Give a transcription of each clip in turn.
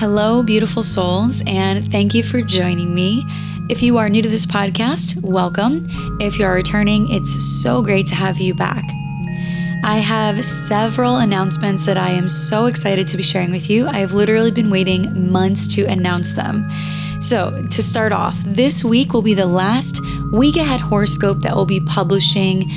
Hello, beautiful souls, and thank you for joining me. If you are new to this podcast, welcome. If you are returning, it's so great to have you back. I have several announcements that I am so excited to be sharing with you. I have literally been waiting months to announce them. So, to start off, this week will be the last week ahead horoscope that we'll be publishing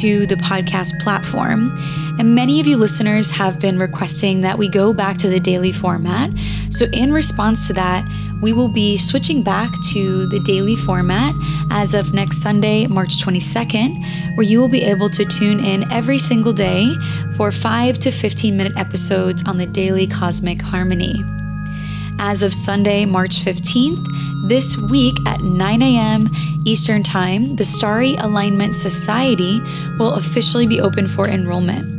to the podcast platform. And many of you listeners have been requesting that we go back to the daily format. So, in response to that, we will be switching back to the daily format as of next Sunday, March 22nd, where you will be able to tune in every single day for 5 to 15 minute episodes on the daily cosmic harmony. As of Sunday, March 15th, this week at 9 a.m. Eastern Time, the Starry Alignment Society will officially be open for enrollment.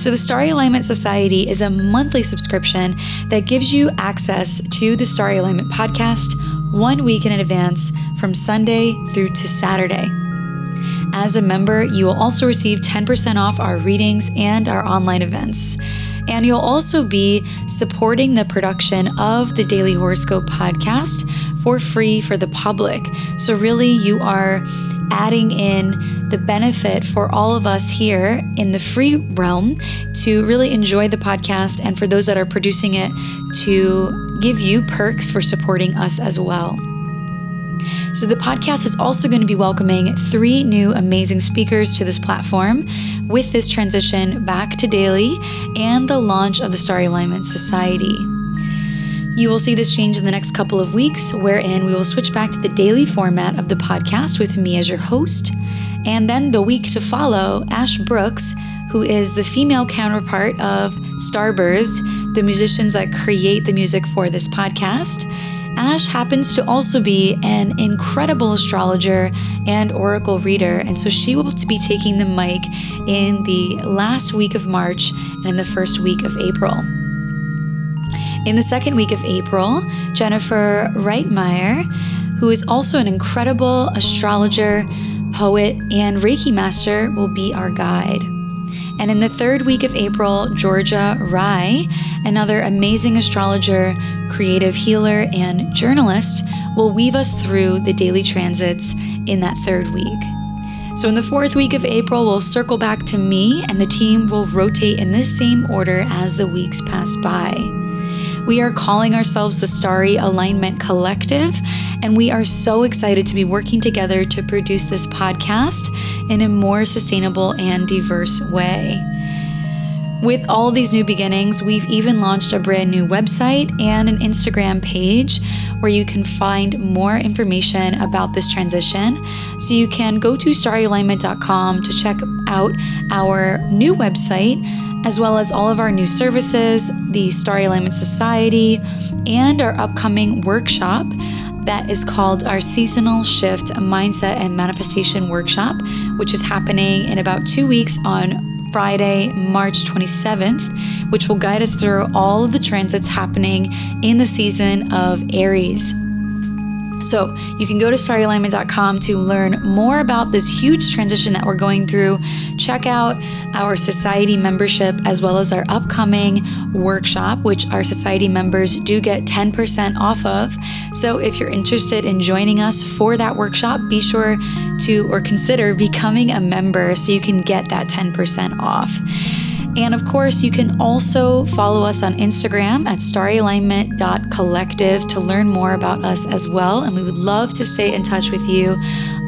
So, the Starry Alignment Society is a monthly subscription that gives you access to the Starry Alignment podcast one week in advance from Sunday through to Saturday. As a member, you will also receive 10% off our readings and our online events. And you'll also be supporting the production of the Daily Horoscope podcast for free for the public. So, really, you are adding in the benefit for all of us here in the free realm to really enjoy the podcast and for those that are producing it to give you perks for supporting us as well. So, the podcast is also going to be welcoming three new amazing speakers to this platform with this transition back to daily and the launch of the Starry Alignment Society. You will see this change in the next couple of weeks, wherein we will switch back to the daily format of the podcast with me as your host. And then the week to follow, Ash Brooks, who is the female counterpart of Starbirthed, the musicians that create the music for this podcast. Ash happens to also be an incredible astrologer and oracle reader, and so she will be taking the mic in the last week of March and in the first week of April. In the second week of April, Jennifer Reitmeyer, who is also an incredible astrologer, poet, and Reiki master, will be our guide. And in the third week of April, Georgia Rye, another amazing astrologer, creative healer, and journalist, will weave us through the daily transits in that third week. So, in the fourth week of April, we'll circle back to me, and the team will rotate in this same order as the weeks pass by. We are calling ourselves the Starry Alignment Collective, and we are so excited to be working together to produce this podcast in a more sustainable and diverse way. With all these new beginnings, we've even launched a brand new website and an Instagram page where you can find more information about this transition. So you can go to starryalignment.com to check out our new website as well as all of our new services, the Starry Alignment Society, and our upcoming workshop that is called our Seasonal Shift Mindset and Manifestation Workshop, which is happening in about two weeks on Friday, March 27th, which will guide us through all of the transits happening in the season of Aries. So you can go to starryalignment.com to learn more about this huge transition that we're going through. Check out our society membership as well as our upcoming workshop, which our society members do get 10% off of. So if you're interested in joining us for that workshop, be sure to or consider becoming a member so you can get that 10% off. And of course, you can also follow us on Instagram at starryalignment.collective to learn more about us as well. And we would love to stay in touch with you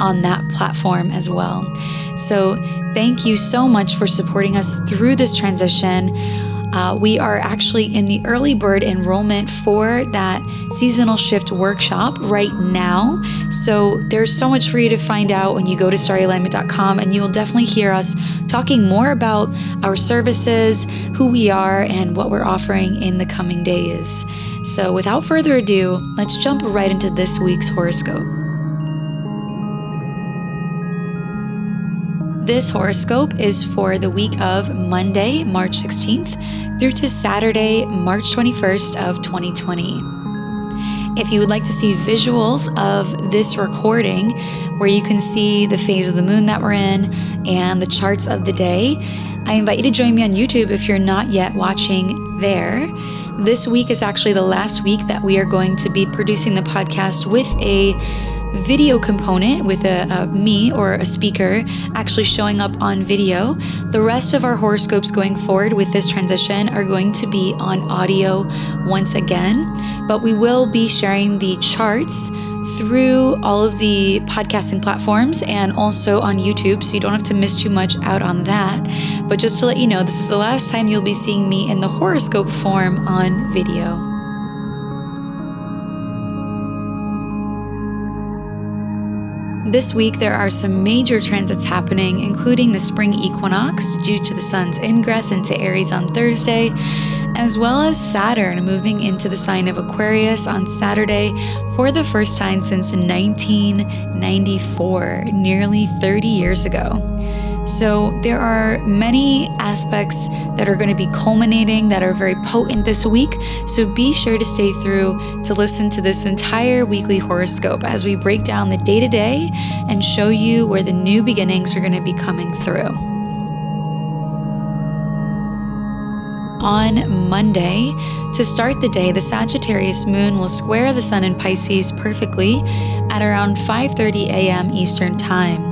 on that platform as well. So, thank you so much for supporting us through this transition. Uh, we are actually in the early bird enrollment for that seasonal shift workshop right now. So there's so much for you to find out when you go to starryalignment.com, and you will definitely hear us talking more about our services, who we are, and what we're offering in the coming days. So without further ado, let's jump right into this week's horoscope. This horoscope is for the week of Monday, March 16th through to Saturday, March 21st of 2020. If you would like to see visuals of this recording, where you can see the phase of the moon that we're in and the charts of the day, I invite you to join me on YouTube if you're not yet watching there. This week is actually the last week that we are going to be producing the podcast with a video component with a, a, me or a speaker actually showing up on video. The rest of our horoscopes going forward with this transition are going to be on audio once again, but we will be sharing the charts through all of the podcasting platforms and also on YouTube, so you don't have to miss too much out on that. But just to let you know, this is the last time you'll be seeing me in the horoscope form on video. This week, there are some major transits happening, including the spring equinox due to the sun's ingress into Aries on Thursday, as well as Saturn moving into the sign of Aquarius on Saturday for the first time since 1994, nearly 30 years ago. So, there are many aspects that are going to be culminating that are very potent this week. So, be sure to stay through to listen to this entire weekly horoscope as we break down the day to day and show you where the new beginnings are going to be coming through. On Monday, to start the day, the Sagittarius moon will square the sun in Pisces perfectly at around 5:30 a.m. Eastern Time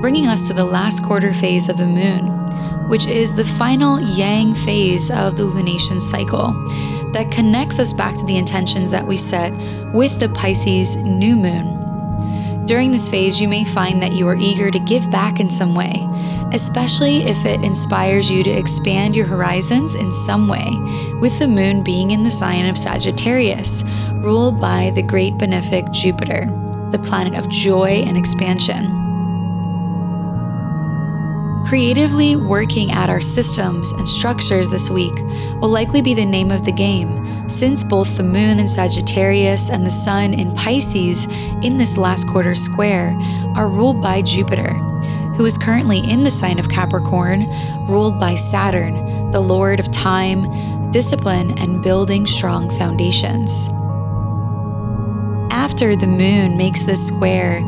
bringing us to the last quarter phase of the moon, which is the final yang phase of the lunation cycle that connects us back to the intentions that we set with the Pisces new moon. During this phase, you may find that you are eager to give back in some way, especially if it inspires you to expand your horizons in some way, with the moon being in the sign of Sagittarius, ruled by the great benefic Jupiter, the planet of joy and expansion. Creatively working at our systems and structures this week will likely be the name of the game, since both the moon in Sagittarius and the sun in Pisces in this last quarter square are ruled by Jupiter, who is currently in the sign of Capricorn, ruled by Saturn, the lord of time, discipline, and building strong foundations. After the moon makes this square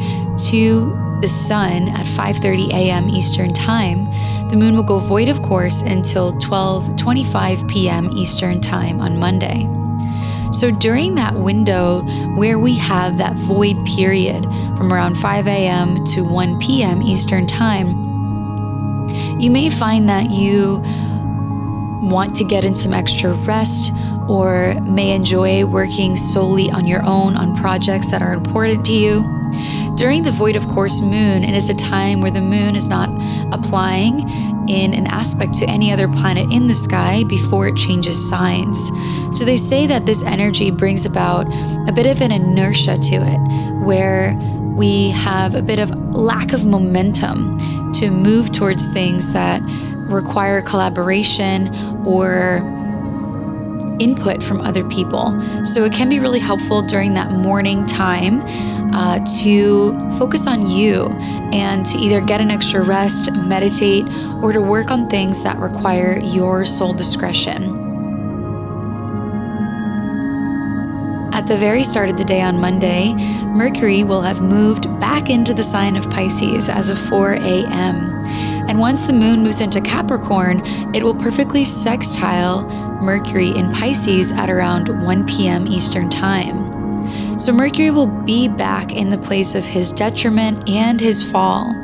to the sun at 5:30 a.m. Eastern Time, the moon will go void of course until 12:25 p.m. Eastern Time on Monday. So during that window where we have that void period from around 5 a.m. to 1 p.m. Eastern Time, you may find that you want to get in some extra rest or may enjoy working solely on your own on projects that are important to you. During the void of course moon, it is a time where the moon is not applying in an aspect to any other planet in the sky before it changes signs. So they say that this energy brings about a bit of an inertia to it, where we have a bit of lack of momentum to move towards things that require collaboration or input from other people. So it can be really helpful during that morning time uh, to focus on you and to either get an extra rest, meditate, or to work on things that require your sole discretion. At the very start of the day on Monday, Mercury will have moved back into the sign of Pisces as of 4 a.m. And once the moon moves into Capricorn, it will perfectly sextile Mercury in Pisces at around 1 p.m. Eastern Time. So Mercury will be back in the place of his detriment and his fall.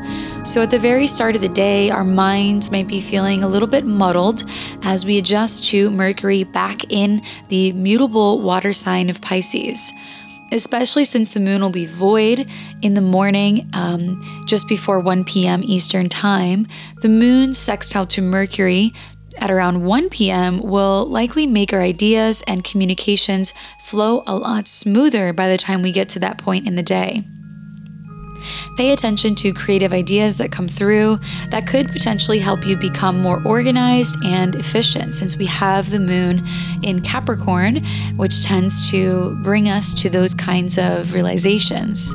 So at the very start of the day, our minds might be feeling a little bit muddled as we adjust to Mercury back in the mutable water sign of Pisces. Especially since the moon will be void in the morning, um, just before 1 p.m. Eastern Time, the moon sextile to Mercury at around 1 p.m. will likely make our ideas and communications flow a lot smoother by the time we get to that point in the day. Pay attention to creative ideas that come through that could potentially help you become more organized and efficient since we have the moon in Capricorn, which tends to bring us to those kinds of realizations.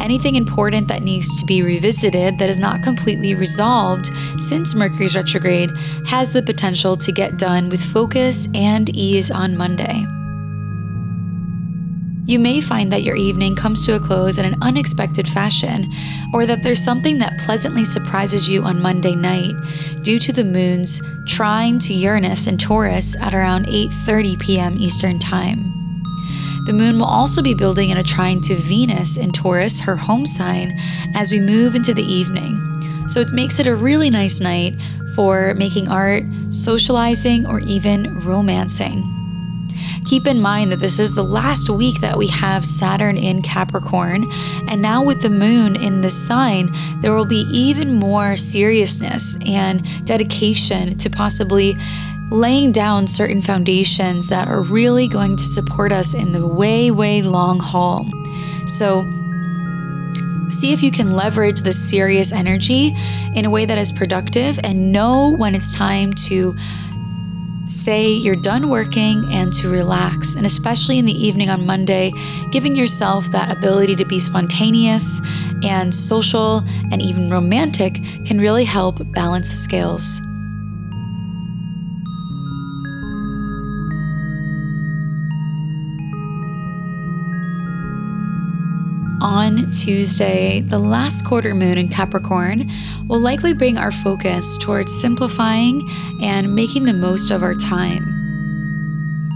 Anything important that needs to be revisited that is not completely resolved since Mercury's retrograde has the potential to get done with focus and ease on Monday. You may find that your evening comes to a close in an unexpected fashion, or that there's something that pleasantly surprises you on Monday night due to the moon's trine to Uranus and Taurus at around 8:30 p.m. Eastern Time. The moon will also be building in a trine to Venus in Taurus, her home sign, as we move into the evening. So it makes it a really nice night for making art, socializing, or even romancing. Keep in mind that this is the last week that we have Saturn in Capricorn, and now with the moon in this sign, there will be even more seriousness and dedication to possibly laying down certain foundations that are really going to support us in the way, way long haul. So, see if you can leverage the serious energy in a way that is productive and know when it's time to say you're done working and to relax, and especially in the evening on Monday, giving yourself that ability to be spontaneous and social and even romantic can really help balance the scales. On Tuesday, the last quarter moon in Capricorn will likely bring our focus towards simplifying and making the most of our time.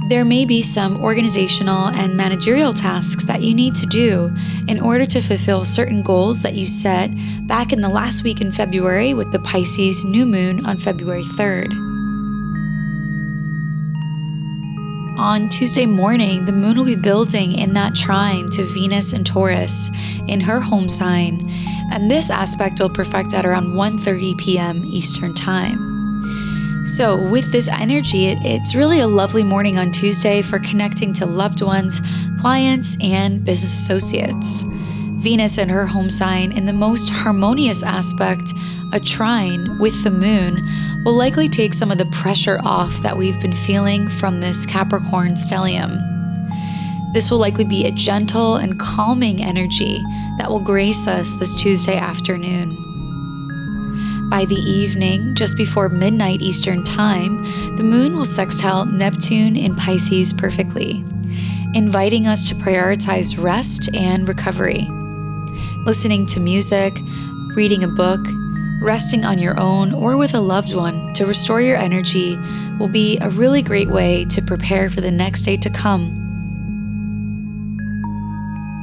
There may be some organizational and managerial tasks that you need to do in order to fulfill certain goals that you set back in the last week in February with the Pisces new moon on February 3rd. On Tuesday morning, the moon will be building in that trine to Venus and Taurus in her home sign, and this aspect will perfect at around 1:30 p.m. Eastern Time. So, with this energy, it's really a lovely morning on Tuesday for connecting to loved ones, clients, and business associates. Venus and her home sign in the most harmonious aspect, a trine with the moon, will likely take some of the pressure off that we've been feeling from this Capricorn stellium. This will likely be a gentle and calming energy that will grace us this Tuesday afternoon. By the evening, just before midnight Eastern Time, the moon will sextile Neptune in Pisces perfectly, inviting us to prioritize rest and recovery. Listening to music, reading a book, resting on your own or with a loved one to restore your energy will be a really great way to prepare for the next day to come.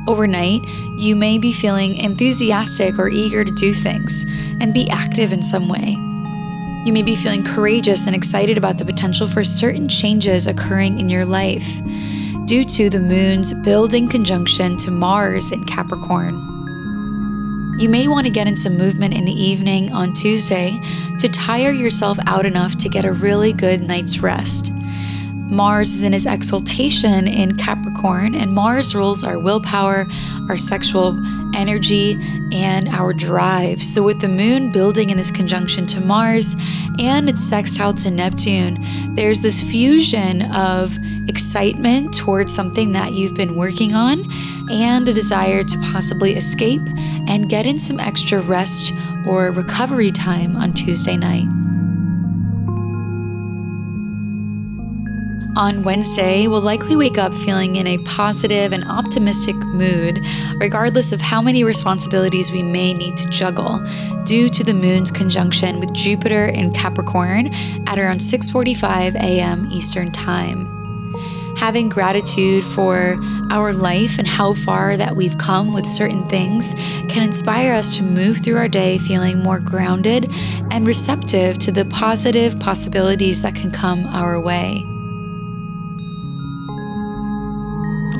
Overnight, you may be feeling enthusiastic or eager to do things and be active in some way. You may be feeling courageous and excited about the potential for certain changes occurring in your life due to the moon's building conjunction to Mars in Capricorn. You may want to get in some movement in the evening on Tuesday to tire yourself out enough to get a really good night's rest. Mars is in his exaltation in Capricorn, and Mars rules our willpower, our sexual energy, and our drive. So, with the moon building in this conjunction to Mars and its sextile to Neptune, there's this fusion of excitement towards something that you've been working on and a desire to possibly escape and get in some extra rest or recovery time on Tuesday night. on Wednesday we'll likely wake up feeling in a positive and optimistic mood, regardless of how many responsibilities we may need to juggle, due to the moon's conjunction with Jupiter in Capricorn at around 6:45 a.m. Eastern Time. Having gratitude for our life and how far that we've come with certain things can inspire us to move through our day feeling more grounded and receptive to the positive possibilities that can come our way.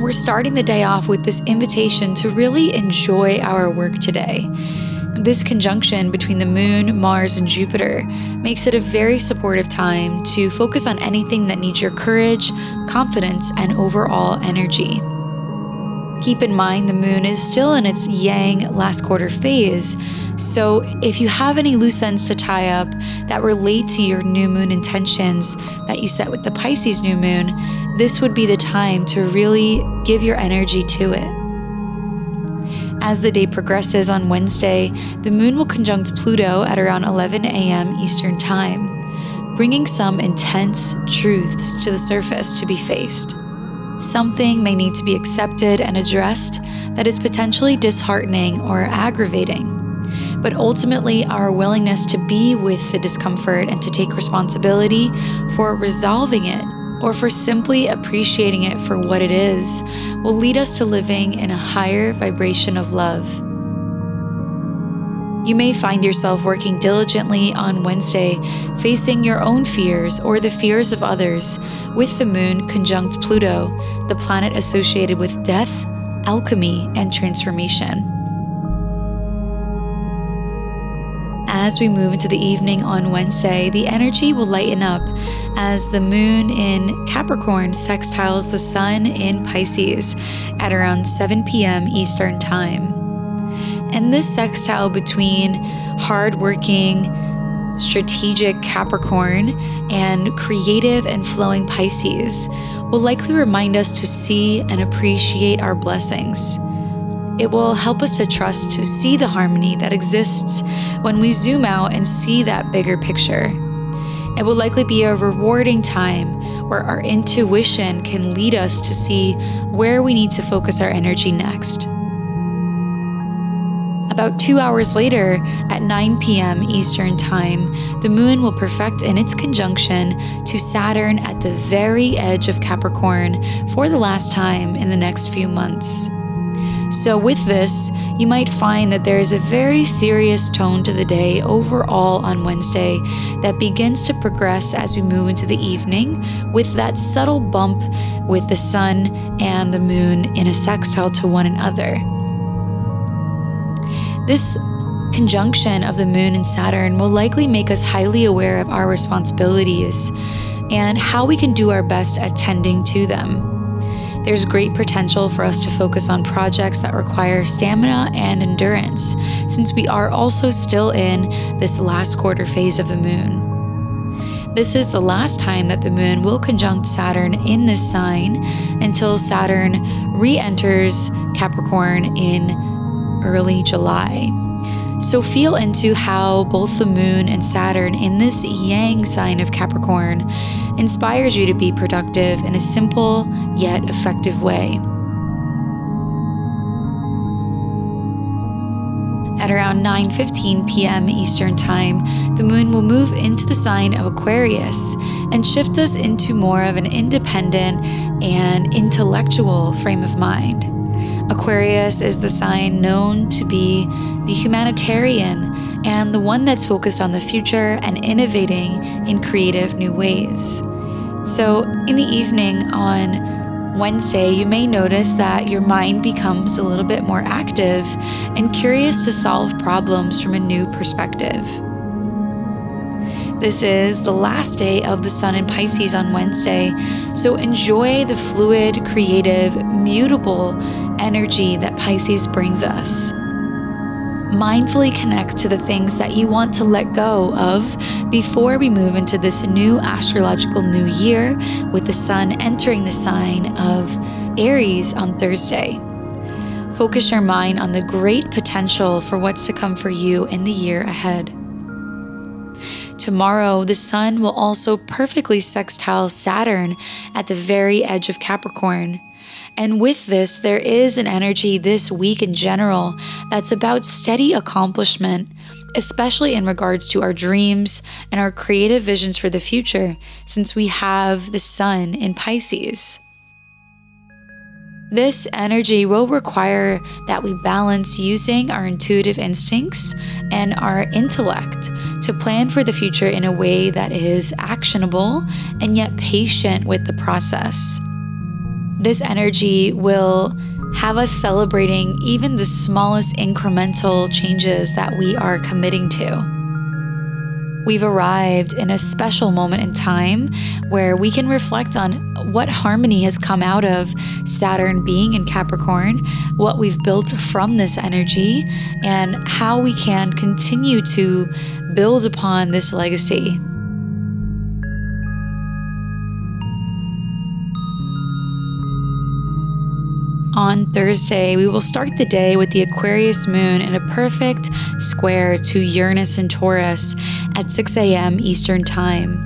we're starting the day off with this invitation to really enjoy our work today. This conjunction between the moon, Mars, and Jupiter makes it a very supportive time to focus on anything that needs your courage, confidence, and overall energy. Keep in mind the moon is still in its yang last quarter phase, so if you have any loose ends to tie up that relate to your new moon intentions that you set with the Pisces new moon, this would be the time to really give your energy to it. As the day progresses on Wednesday, the moon will conjunct Pluto at around 11 a.m. Eastern Time, bringing some intense truths to the surface to be faced. Something may need to be accepted and addressed that is potentially disheartening or aggravating. But ultimately, our willingness to be with the discomfort and to take responsibility for resolving it or for simply appreciating it for what it is will lead us to living in a higher vibration of love. You may find yourself working diligently on Wednesday, facing your own fears or the fears of others, with the moon conjunct Pluto, the planet associated with death, alchemy, and transformation. as we move into the evening on Wednesday, the energy will lighten up as the moon in Capricorn sextiles the sun in Pisces at around 7 p.m. Eastern Time. And this sextile between hardworking, strategic Capricorn and creative and flowing Pisces will likely remind us to see and appreciate our blessings it will help us to trust to see the harmony that exists when we zoom out and see that bigger picture. It will likely be a rewarding time where our intuition can lead us to see where we need to focus our energy next. About two hours later, at 9 p.m. Eastern Time, the moon will perfect in its conjunction to Saturn at the very edge of Capricorn for the last time in the next few months. So, with this, you might find that there is a very serious tone to the day overall on Wednesday that begins to progress as we move into the evening with that subtle bump with the sun and the moon in a sextile to one another. This conjunction of the moon and Saturn will likely make us highly aware of our responsibilities and how we can do our best at tending to them. There's great potential for us to focus on projects that require stamina and endurance, since we are also still in this last quarter phase of the moon. This is the last time that the moon will conjunct Saturn in this sign until Saturn re enters Capricorn in early July. So feel into how both the moon and Saturn in this yang sign of Capricorn inspires you to be productive in a simple yet effective way. At around 9:15 p.m. Eastern Time, the moon will move into the sign of Aquarius and shift us into more of an independent and intellectual frame of mind. Aquarius is the sign known to be the humanitarian and the one that's focused on the future and innovating in creative new ways. So, in the evening on Wednesday, you may notice that your mind becomes a little bit more active and curious to solve problems from a new perspective. This is the last day of the sun in Pisces on Wednesday, so enjoy the fluid, creative, mutable energy that Pisces brings us. Mindfully connect to the things that you want to let go of before we move into this new astrological new year with the sun entering the sign of Aries on Thursday. Focus your mind on the great potential for what's to come for you in the year ahead. Tomorrow, the sun will also perfectly sextile Saturn at the very edge of Capricorn. And with this, there is an energy this week in general that's about steady accomplishment, especially in regards to our dreams and our creative visions for the future, since we have the sun in Pisces. This energy will require that we balance using our intuitive instincts and our intellect to plan for the future in a way that is actionable and yet patient with the process. This energy will have us celebrating even the smallest incremental changes that we are committing to. We've arrived in a special moment in time where we can reflect on what harmony has come out of Saturn being in Capricorn, what we've built from this energy, and how we can continue to build upon this legacy. On Thursday, we will start the day with the Aquarius moon in a perfect square to Uranus and Taurus at 6 a.m. Eastern Time.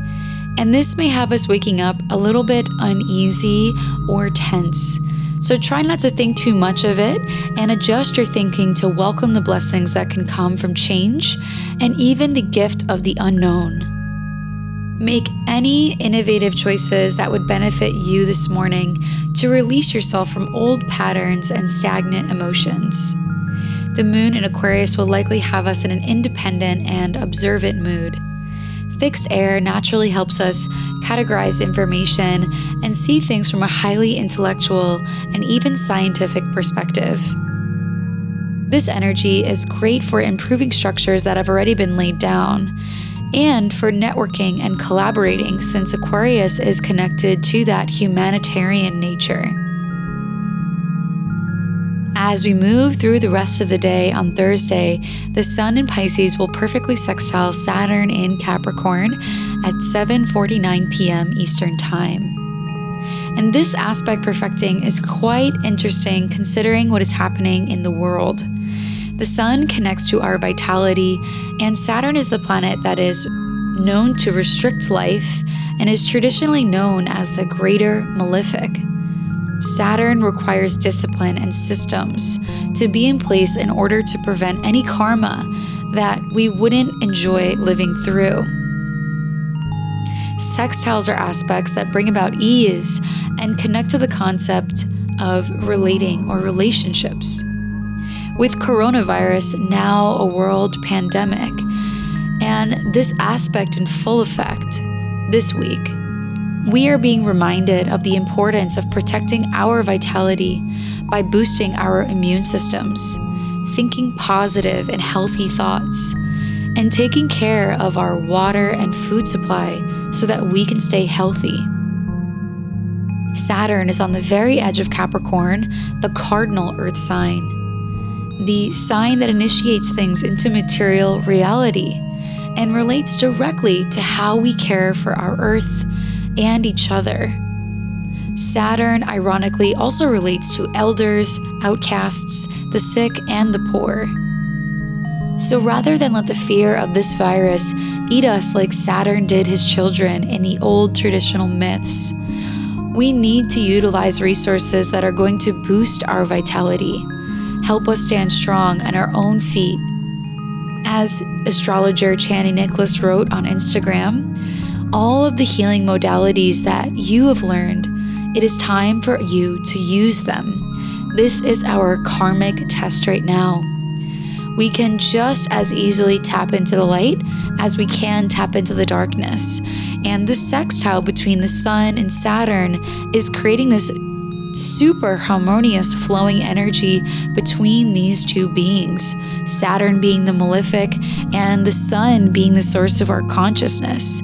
And this may have us waking up a little bit uneasy or tense. So try not to think too much of it and adjust your thinking to welcome the blessings that can come from change and even the gift of the unknown. Make any innovative choices that would benefit you this morning to release yourself from old patterns and stagnant emotions. The moon in Aquarius will likely have us in an independent and observant mood. Fixed air naturally helps us categorize information and see things from a highly intellectual and even scientific perspective. This energy is great for improving structures that have already been laid down and for networking and collaborating since Aquarius is connected to that humanitarian nature. As we move through the rest of the day on Thursday, the Sun in Pisces will perfectly sextile Saturn in Capricorn at 7:49 p.m. Eastern Time. And this aspect perfecting is quite interesting considering what is happening in the world. The sun connects to our vitality, and Saturn is the planet that is known to restrict life and is traditionally known as the greater malefic. Saturn requires discipline and systems to be in place in order to prevent any karma that we wouldn't enjoy living through. Sextiles are aspects that bring about ease and connect to the concept of relating or relationships. With coronavirus now a world pandemic, and this aspect in full effect this week, we are being reminded of the importance of protecting our vitality by boosting our immune systems, thinking positive and healthy thoughts, and taking care of our water and food supply so that we can stay healthy. Saturn is on the very edge of Capricorn, the cardinal earth sign the sign that initiates things into material reality and relates directly to how we care for our earth and each other. Saturn, ironically, also relates to elders, outcasts, the sick, and the poor. So rather than let the fear of this virus eat us like Saturn did his children in the old traditional myths, we need to utilize resources that are going to boost our vitality help us stand strong on our own feet. As astrologer Chani Nicholas wrote on Instagram, all of the healing modalities that you have learned, it is time for you to use them. This is our karmic test right now. We can just as easily tap into the light as we can tap into the darkness. And the sextile between the sun and Saturn is creating this super harmonious flowing energy between these two beings Saturn being the malefic and the sun being the source of our consciousness.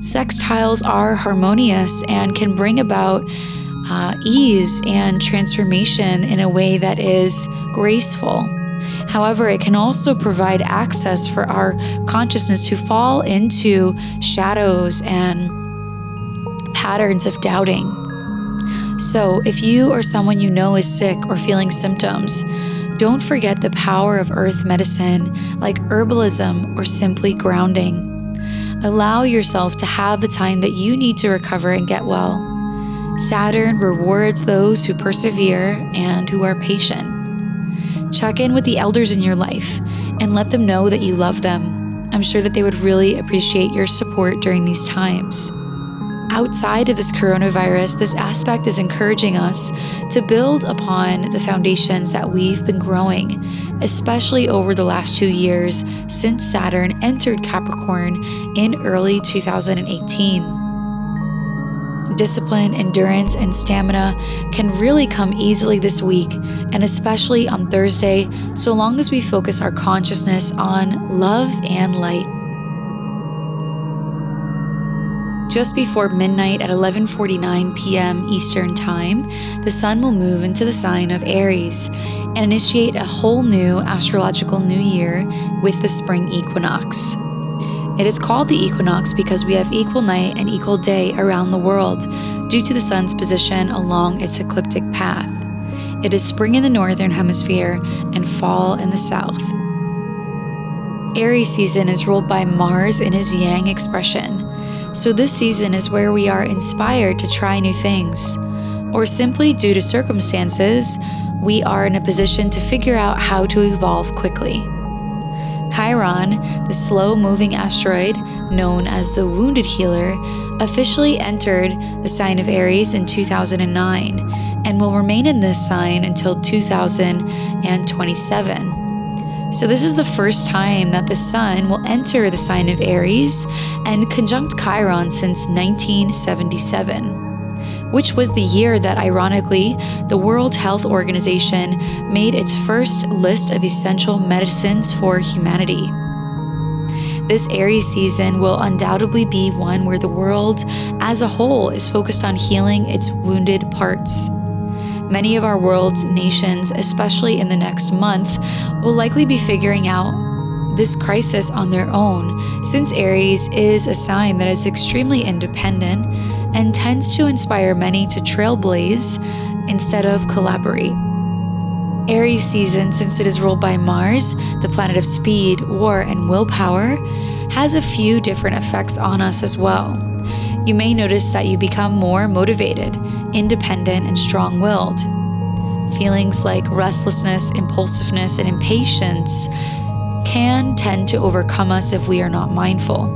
Sextiles are harmonious and can bring about uh, ease and transformation in a way that is graceful. However, it can also provide access for our consciousness to fall into shadows and patterns of doubting. So, if you or someone you know is sick or feeling symptoms, don't forget the power of earth medicine like herbalism or simply grounding. Allow yourself to have the time that you need to recover and get well. Saturn rewards those who persevere and who are patient. Check in with the elders in your life and let them know that you love them. I'm sure that they would really appreciate your support during these times outside of this coronavirus, this aspect is encouraging us to build upon the foundations that we've been growing, especially over the last two years since Saturn entered Capricorn in early 2018. discipline, endurance, and stamina can really come easily this week, and especially on Thursday, so long as we focus our consciousness on love and light. Just before midnight at 11:49 p.m. Eastern Time, the sun will move into the sign of Aries and initiate a whole new astrological new year with the spring equinox. It is called the equinox because we have equal night and equal day around the world due to the sun's position along its ecliptic path. It is spring in the northern hemisphere and fall in the south. Aries season is ruled by Mars in his yang expression. So, this season is where we are inspired to try new things, or simply due to circumstances, we are in a position to figure out how to evolve quickly. Chiron, the slow moving asteroid known as the Wounded Healer, officially entered the sign of Aries in 2009 and will remain in this sign until 2027. So, this is the first time that the Sun will enter the sign of Aries and conjunct Chiron since 1977, which was the year that, ironically, the World Health Organization made its first list of essential medicines for humanity. This Aries season will undoubtedly be one where the world as a whole is focused on healing its wounded parts. Many of our world's nations, especially in the next month, will likely be figuring out this crisis on their own, since Aries is a sign that is extremely independent and tends to inspire many to trailblaze instead of collaborate. Aries season, since it is ruled by Mars, the planet of speed, war, and willpower, has a few different effects on us as well you may notice that you become more motivated, independent, and strong willed. Feelings like restlessness, impulsiveness, and impatience can tend to overcome us if we are not mindful.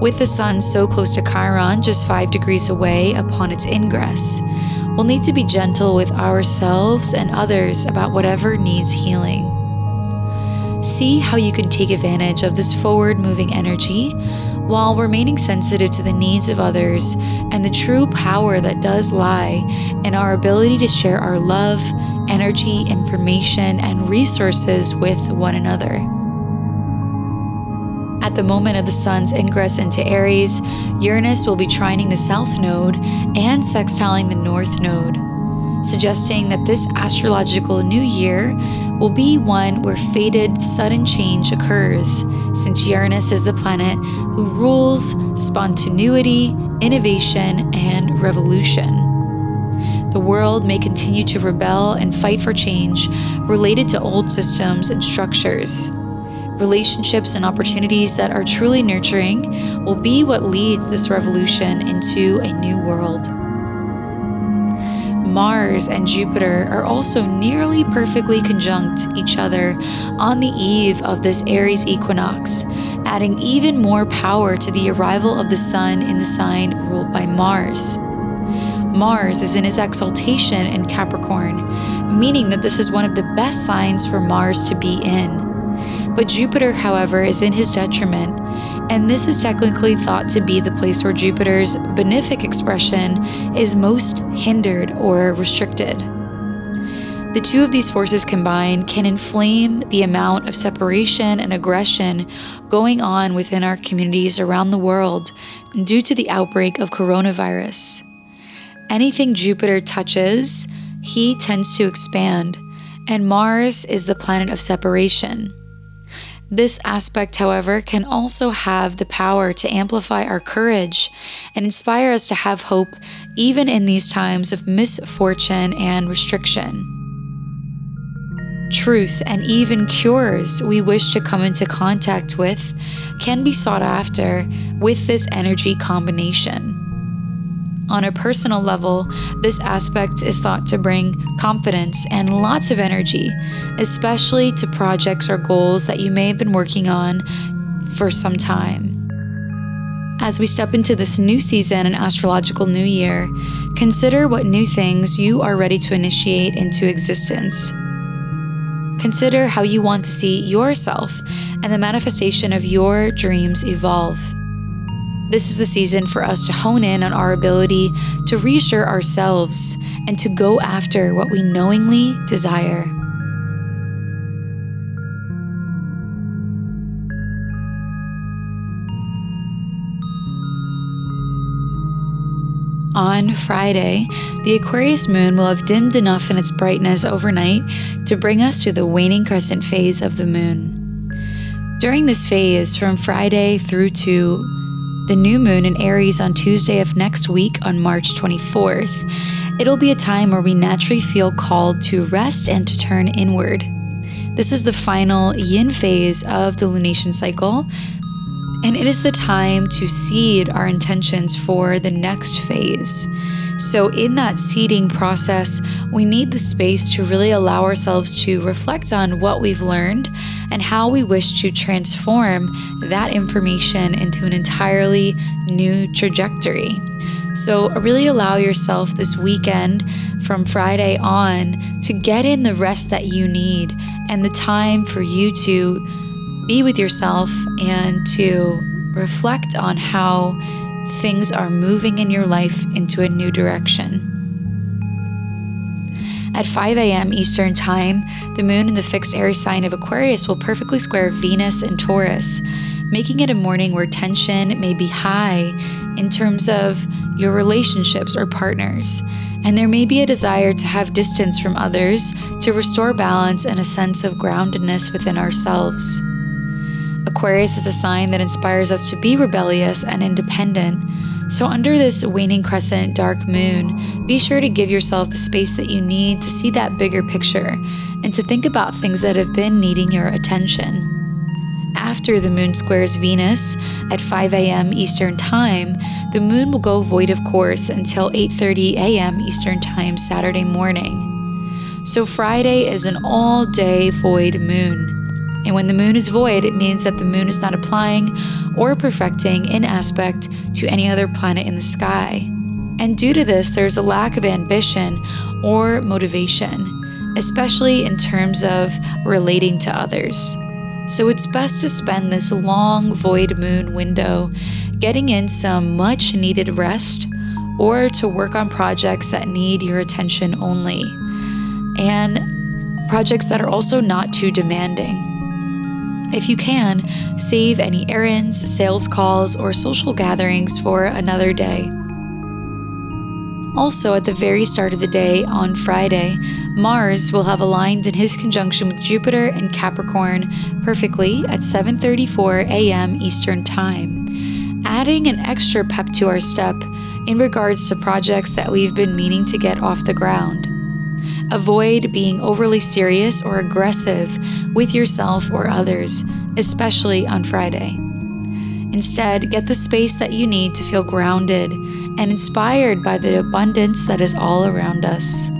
With the sun so close to Chiron, just 5 degrees away upon its ingress, we'll need to be gentle with ourselves and others about whatever needs healing. See how you can take advantage of this forward moving energy while remaining sensitive to the needs of others and the true power that does lie in our ability to share our love, energy, information, and resources with one another. At the moment of the sun's ingress into Aries, Uranus will be trining the south node and sextiling the north node suggesting that this astrological new year will be one where fated sudden change occurs, since Uranus is the planet who rules spontaneity, innovation, and revolution. The world may continue to rebel and fight for change related to old systems and structures. Relationships and opportunities that are truly nurturing will be what leads this revolution into a new world. Mars and Jupiter are also nearly perfectly conjunct each other on the eve of this Aries equinox, adding even more power to the arrival of the Sun in the sign ruled by Mars. Mars is in his exaltation in Capricorn, meaning that this is one of the best signs for Mars to be in. But Jupiter, however, is in his detriment, and this is technically thought to be the place where Jupiter's benefic expression is most hindered or restricted. The two of these forces combined can inflame the amount of separation and aggression going on within our communities around the world due to the outbreak of coronavirus. Anything Jupiter touches, he tends to expand, and Mars is the planet of separation. This aspect, however, can also have the power to amplify our courage and inspire us to have hope even in these times of misfortune and restriction. Truth and even cures we wish to come into contact with can be sought after with this energy combination. On a personal level, this aspect is thought to bring confidence and lots of energy, especially to projects or goals that you may have been working on for some time. As we step into this new season and astrological new year, consider what new things you are ready to initiate into existence. Consider how you want to see yourself and the manifestation of your dreams evolve. This is the season for us to hone in on our ability to reassure ourselves and to go after what we knowingly desire. On Friday, the Aquarius moon will have dimmed enough in its brightness overnight to bring us to the waning crescent phase of the moon. During this phase, from Friday through to the new moon in Aries on Tuesday of next week on March 24th, it'll be a time where we naturally feel called to rest and to turn inward. This is the final yin phase of the lunation cycle, and it is the time to seed our intentions for the next phase. So, in that seeding process, we need the space to really allow ourselves to reflect on what we've learned and how we wish to transform that information into an entirely new trajectory. So, really allow yourself this weekend from Friday on to get in the rest that you need and the time for you to be with yourself and to reflect on how things are moving in your life into a new direction. At 5 a.m. Eastern Time, the moon in the fixed air sign of Aquarius will perfectly square Venus and Taurus, making it a morning where tension may be high in terms of your relationships or partners, and there may be a desire to have distance from others to restore balance and a sense of groundedness within ourselves. Aquarius is a sign that inspires us to be rebellious and independent. So, under this waning crescent dark moon, be sure to give yourself the space that you need to see that bigger picture and to think about things that have been needing your attention. After the moon squares Venus at 5 a.m. Eastern Time, the moon will go void of course until 8:30 a.m. Eastern Time Saturday morning. So Friday is an all-day void moon. And when the moon is void, it means that the moon is not applying or perfecting in aspect to any other planet in the sky. And due to this, there's a lack of ambition or motivation, especially in terms of relating to others. So it's best to spend this long void moon window getting in some much needed rest or to work on projects that need your attention only, and projects that are also not too demanding. If you can, save any errands, sales calls, or social gatherings for another day. Also, at the very start of the day on Friday, Mars will have aligned in his conjunction with Jupiter and Capricorn perfectly at 7:34 a.m. Eastern Time, adding an extra pep to our step in regards to projects that we've been meaning to get off the ground. Avoid being overly serious or aggressive with yourself or others, especially on Friday. Instead, get the space that you need to feel grounded and inspired by the abundance that is all around us.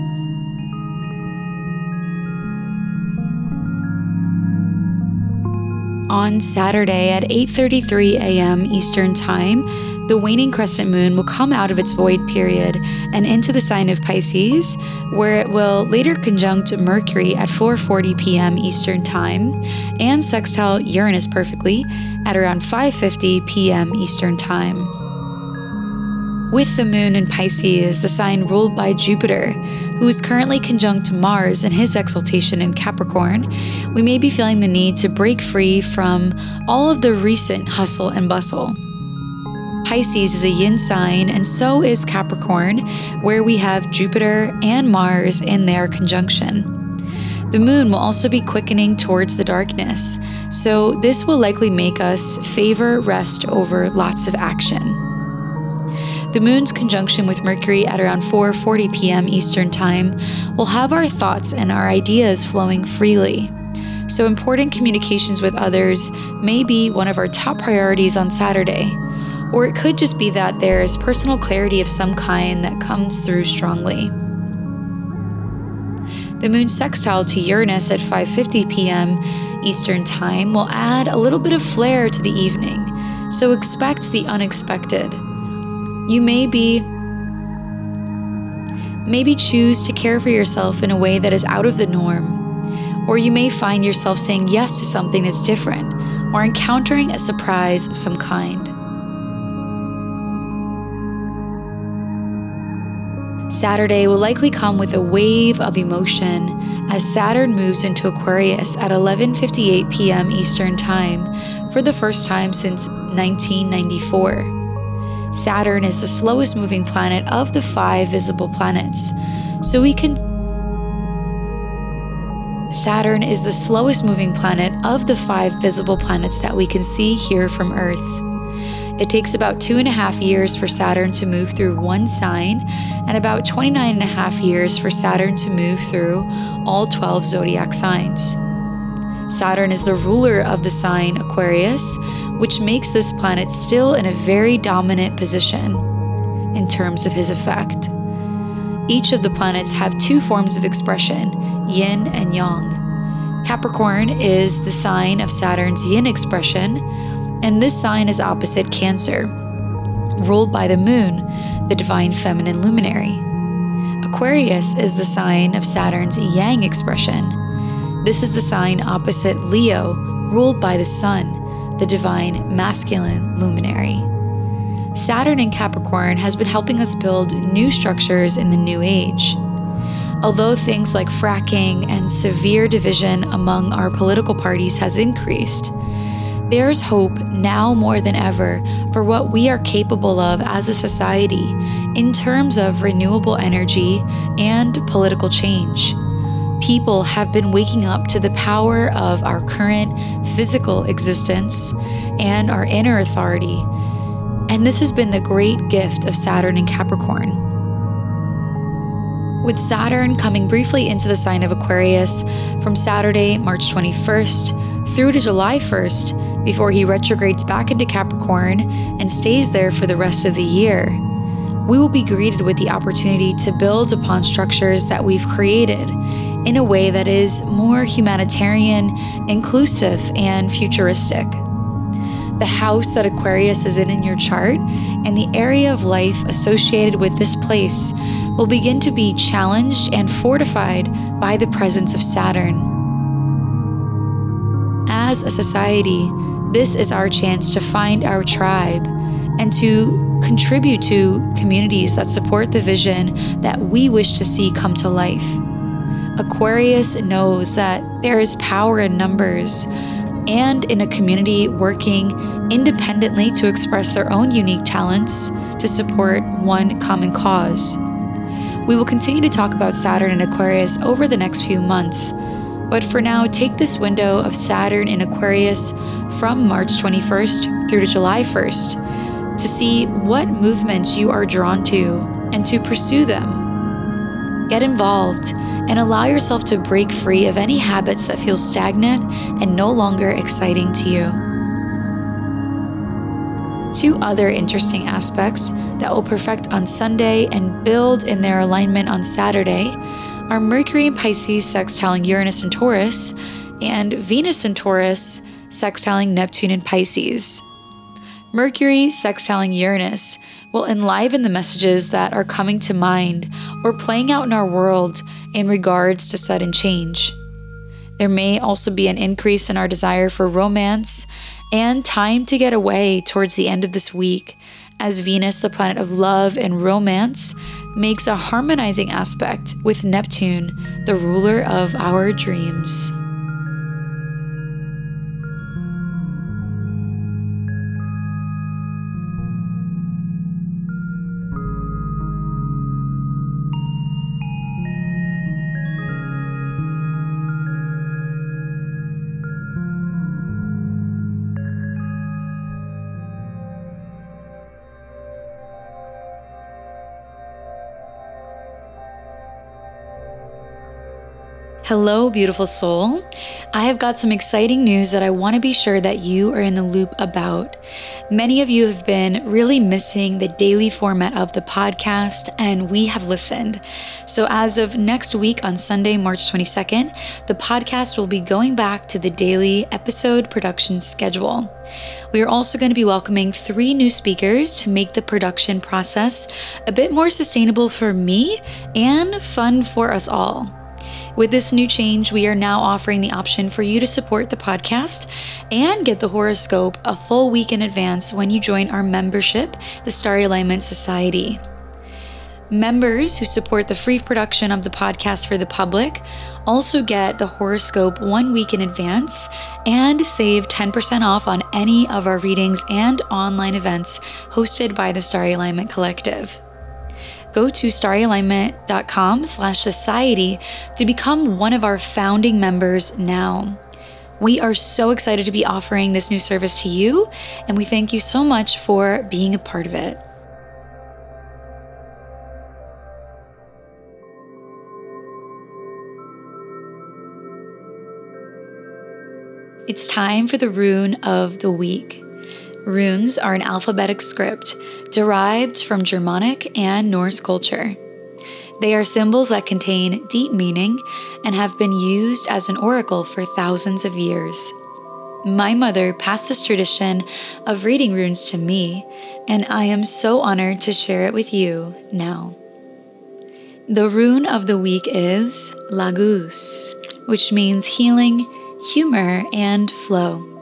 On Saturday at 8:33 a.m. Eastern Time, the waning crescent moon will come out of its void period and into the sign of Pisces, where it will later conjunct Mercury at 4:40 p.m. Eastern Time and sextile Uranus perfectly at around 5:50 p.m. Eastern Time. With the moon in Pisces, the sign ruled by Jupiter, who is currently conjunct Mars in his exaltation in Capricorn, we may be feeling the need to break free from all of the recent hustle and bustle. Pisces is a yin sign, and so is Capricorn, where we have Jupiter and Mars in their conjunction. The moon will also be quickening towards the darkness, so this will likely make us favor rest over lots of action. The moon's conjunction with Mercury at around 4:40 p.m. Eastern Time will have our thoughts and our ideas flowing freely. So important communications with others may be one of our top priorities on Saturday. Or it could just be that there's personal clarity of some kind that comes through strongly. The moon sextile to Uranus at 5:50 p.m. Eastern Time will add a little bit of flair to the evening, so expect the unexpected. You may be maybe choose to care for yourself in a way that is out of the norm, or you may find yourself saying yes to something that's different or encountering a surprise of some kind. Saturday will likely come with a wave of emotion as Saturn moves into Aquarius at 11:58 p.m. Eastern Time for the first time since 1994. Saturn is the slowest moving planet of the 5 visible planets. So we can Saturn is the slowest moving planet of the five visible planets that we can see here from Earth. It takes about two and a half years for Saturn to move through one sign, and about 29 and a half years for Saturn to move through all 12 zodiac signs. Saturn is the ruler of the sign Aquarius, which makes this planet still in a very dominant position in terms of his effect. Each of the planets have two forms of expression, yin and yang. Capricorn is the sign of Saturn's yin expression, and this sign is opposite Cancer, ruled by the moon, the divine feminine luminary. Aquarius is the sign of Saturn's yang expression. This is the sign opposite Leo, ruled by the sun, the divine masculine luminary. Saturn in Capricorn has been helping us build new structures in the new age. Although things like fracking and severe division among our political parties has increased, there's hope now more than ever for what we are capable of as a society in terms of renewable energy and political change. People have been waking up to the power of our current physical existence and our inner authority and this has been the great gift of Saturn in Capricorn. With Saturn coming briefly into the sign of Aquarius from Saturday, March 21st through to July 1st, before he retrogrades back into Capricorn and stays there for the rest of the year, we will be greeted with the opportunity to build upon structures that we've created in a way that is more humanitarian, inclusive, and futuristic the house that Aquarius is in in your chart, and the area of life associated with this place will begin to be challenged and fortified by the presence of Saturn. As a society, this is our chance to find our tribe and to contribute to communities that support the vision that we wish to see come to life. Aquarius knows that there is power in numbers and in a community working independently to express their own unique talents to support one common cause. We will continue to talk about Saturn and Aquarius over the next few months, but for now, take this window of Saturn in Aquarius from March 21st through to July 1st to see what movements you are drawn to and to pursue them. Get involved and allow yourself to break free of any habits that feel stagnant and no longer exciting to you. Two other interesting aspects that will perfect on Sunday and build in their alignment on Saturday are Mercury in Pisces sextiling Uranus and Taurus, and Venus in Taurus sextiling Neptune in Pisces. Mercury sextiling Uranus will enliven the messages that are coming to mind or playing out in our world in regards to sudden change. There may also be an increase in our desire for romance and time to get away towards the end of this week, as Venus, the planet of love and romance, makes a harmonizing aspect with Neptune, the ruler of our dreams. Hello, beautiful soul. I have got some exciting news that I want to be sure that you are in the loop about. Many of you have been really missing the daily format of the podcast, and we have listened. So, as of next week on Sunday, March 22nd, the podcast will be going back to the daily episode production schedule. We are also going to be welcoming three new speakers to make the production process a bit more sustainable for me and fun for us all. With this new change, we are now offering the option for you to support the podcast and get the horoscope a full week in advance when you join our membership, the Starry Alignment Society. Members who support the free production of the podcast for the public also get the horoscope one week in advance and save 10% off on any of our readings and online events hosted by the Starry Alignment Collective. Go to starryalignment.com slash society to become one of our founding members now. We are so excited to be offering this new service to you, and we thank you so much for being a part of it. It's time for the rune of the week. Runes are an alphabetic script derived from Germanic and Norse culture. They are symbols that contain deep meaning and have been used as an oracle for thousands of years. My mother passed this tradition of reading runes to me, and I am so honored to share it with you now. The rune of the week is Laguz, which means healing humor, and flow.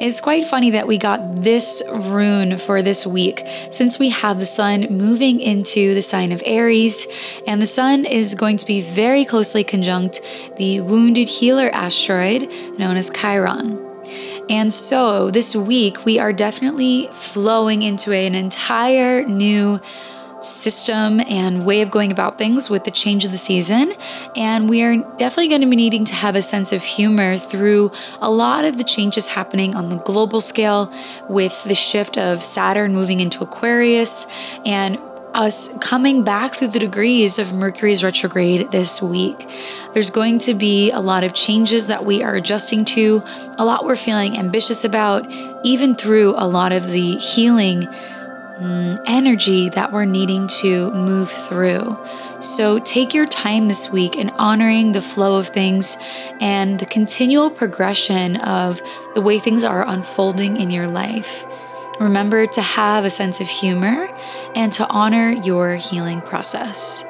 It's quite funny that we got this rune for this week since we have the sun moving into the sign of Aries, and the sun is going to be very closely conjunct the wounded healer asteroid known as Chiron. And so this week, we are definitely flowing into an entire new system and way of going about things with the change of the season. And we are definitely going to be needing to have a sense of humor through a lot of the changes happening on the global scale with the shift of Saturn moving into Aquarius and us coming back through the degrees of Mercury's retrograde this week. There's going to be a lot of changes that we are adjusting to, a lot we're feeling ambitious about, even through a lot of the healing Mm, energy that we're needing to move through. So take your time this week in honoring the flow of things and the continual progression of the way things are unfolding in your life. Remember to have a sense of humor and to honor your healing process.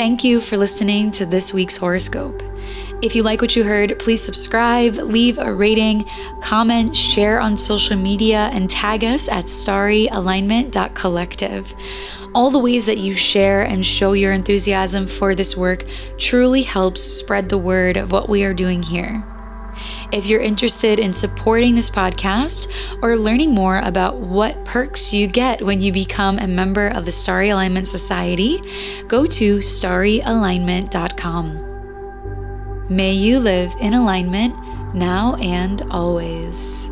Thank you for listening to this week's horoscope. If you like what you heard, please subscribe, leave a rating, comment, share on social media, and tag us at starryalignment.collective. All the ways that you share and show your enthusiasm for this work truly helps spread the word of what we are doing here. If you're interested in supporting this podcast or learning more about what perks you get when you become a member of the Starry Alignment Society, go to starryalignment.com. May you live in alignment now and always.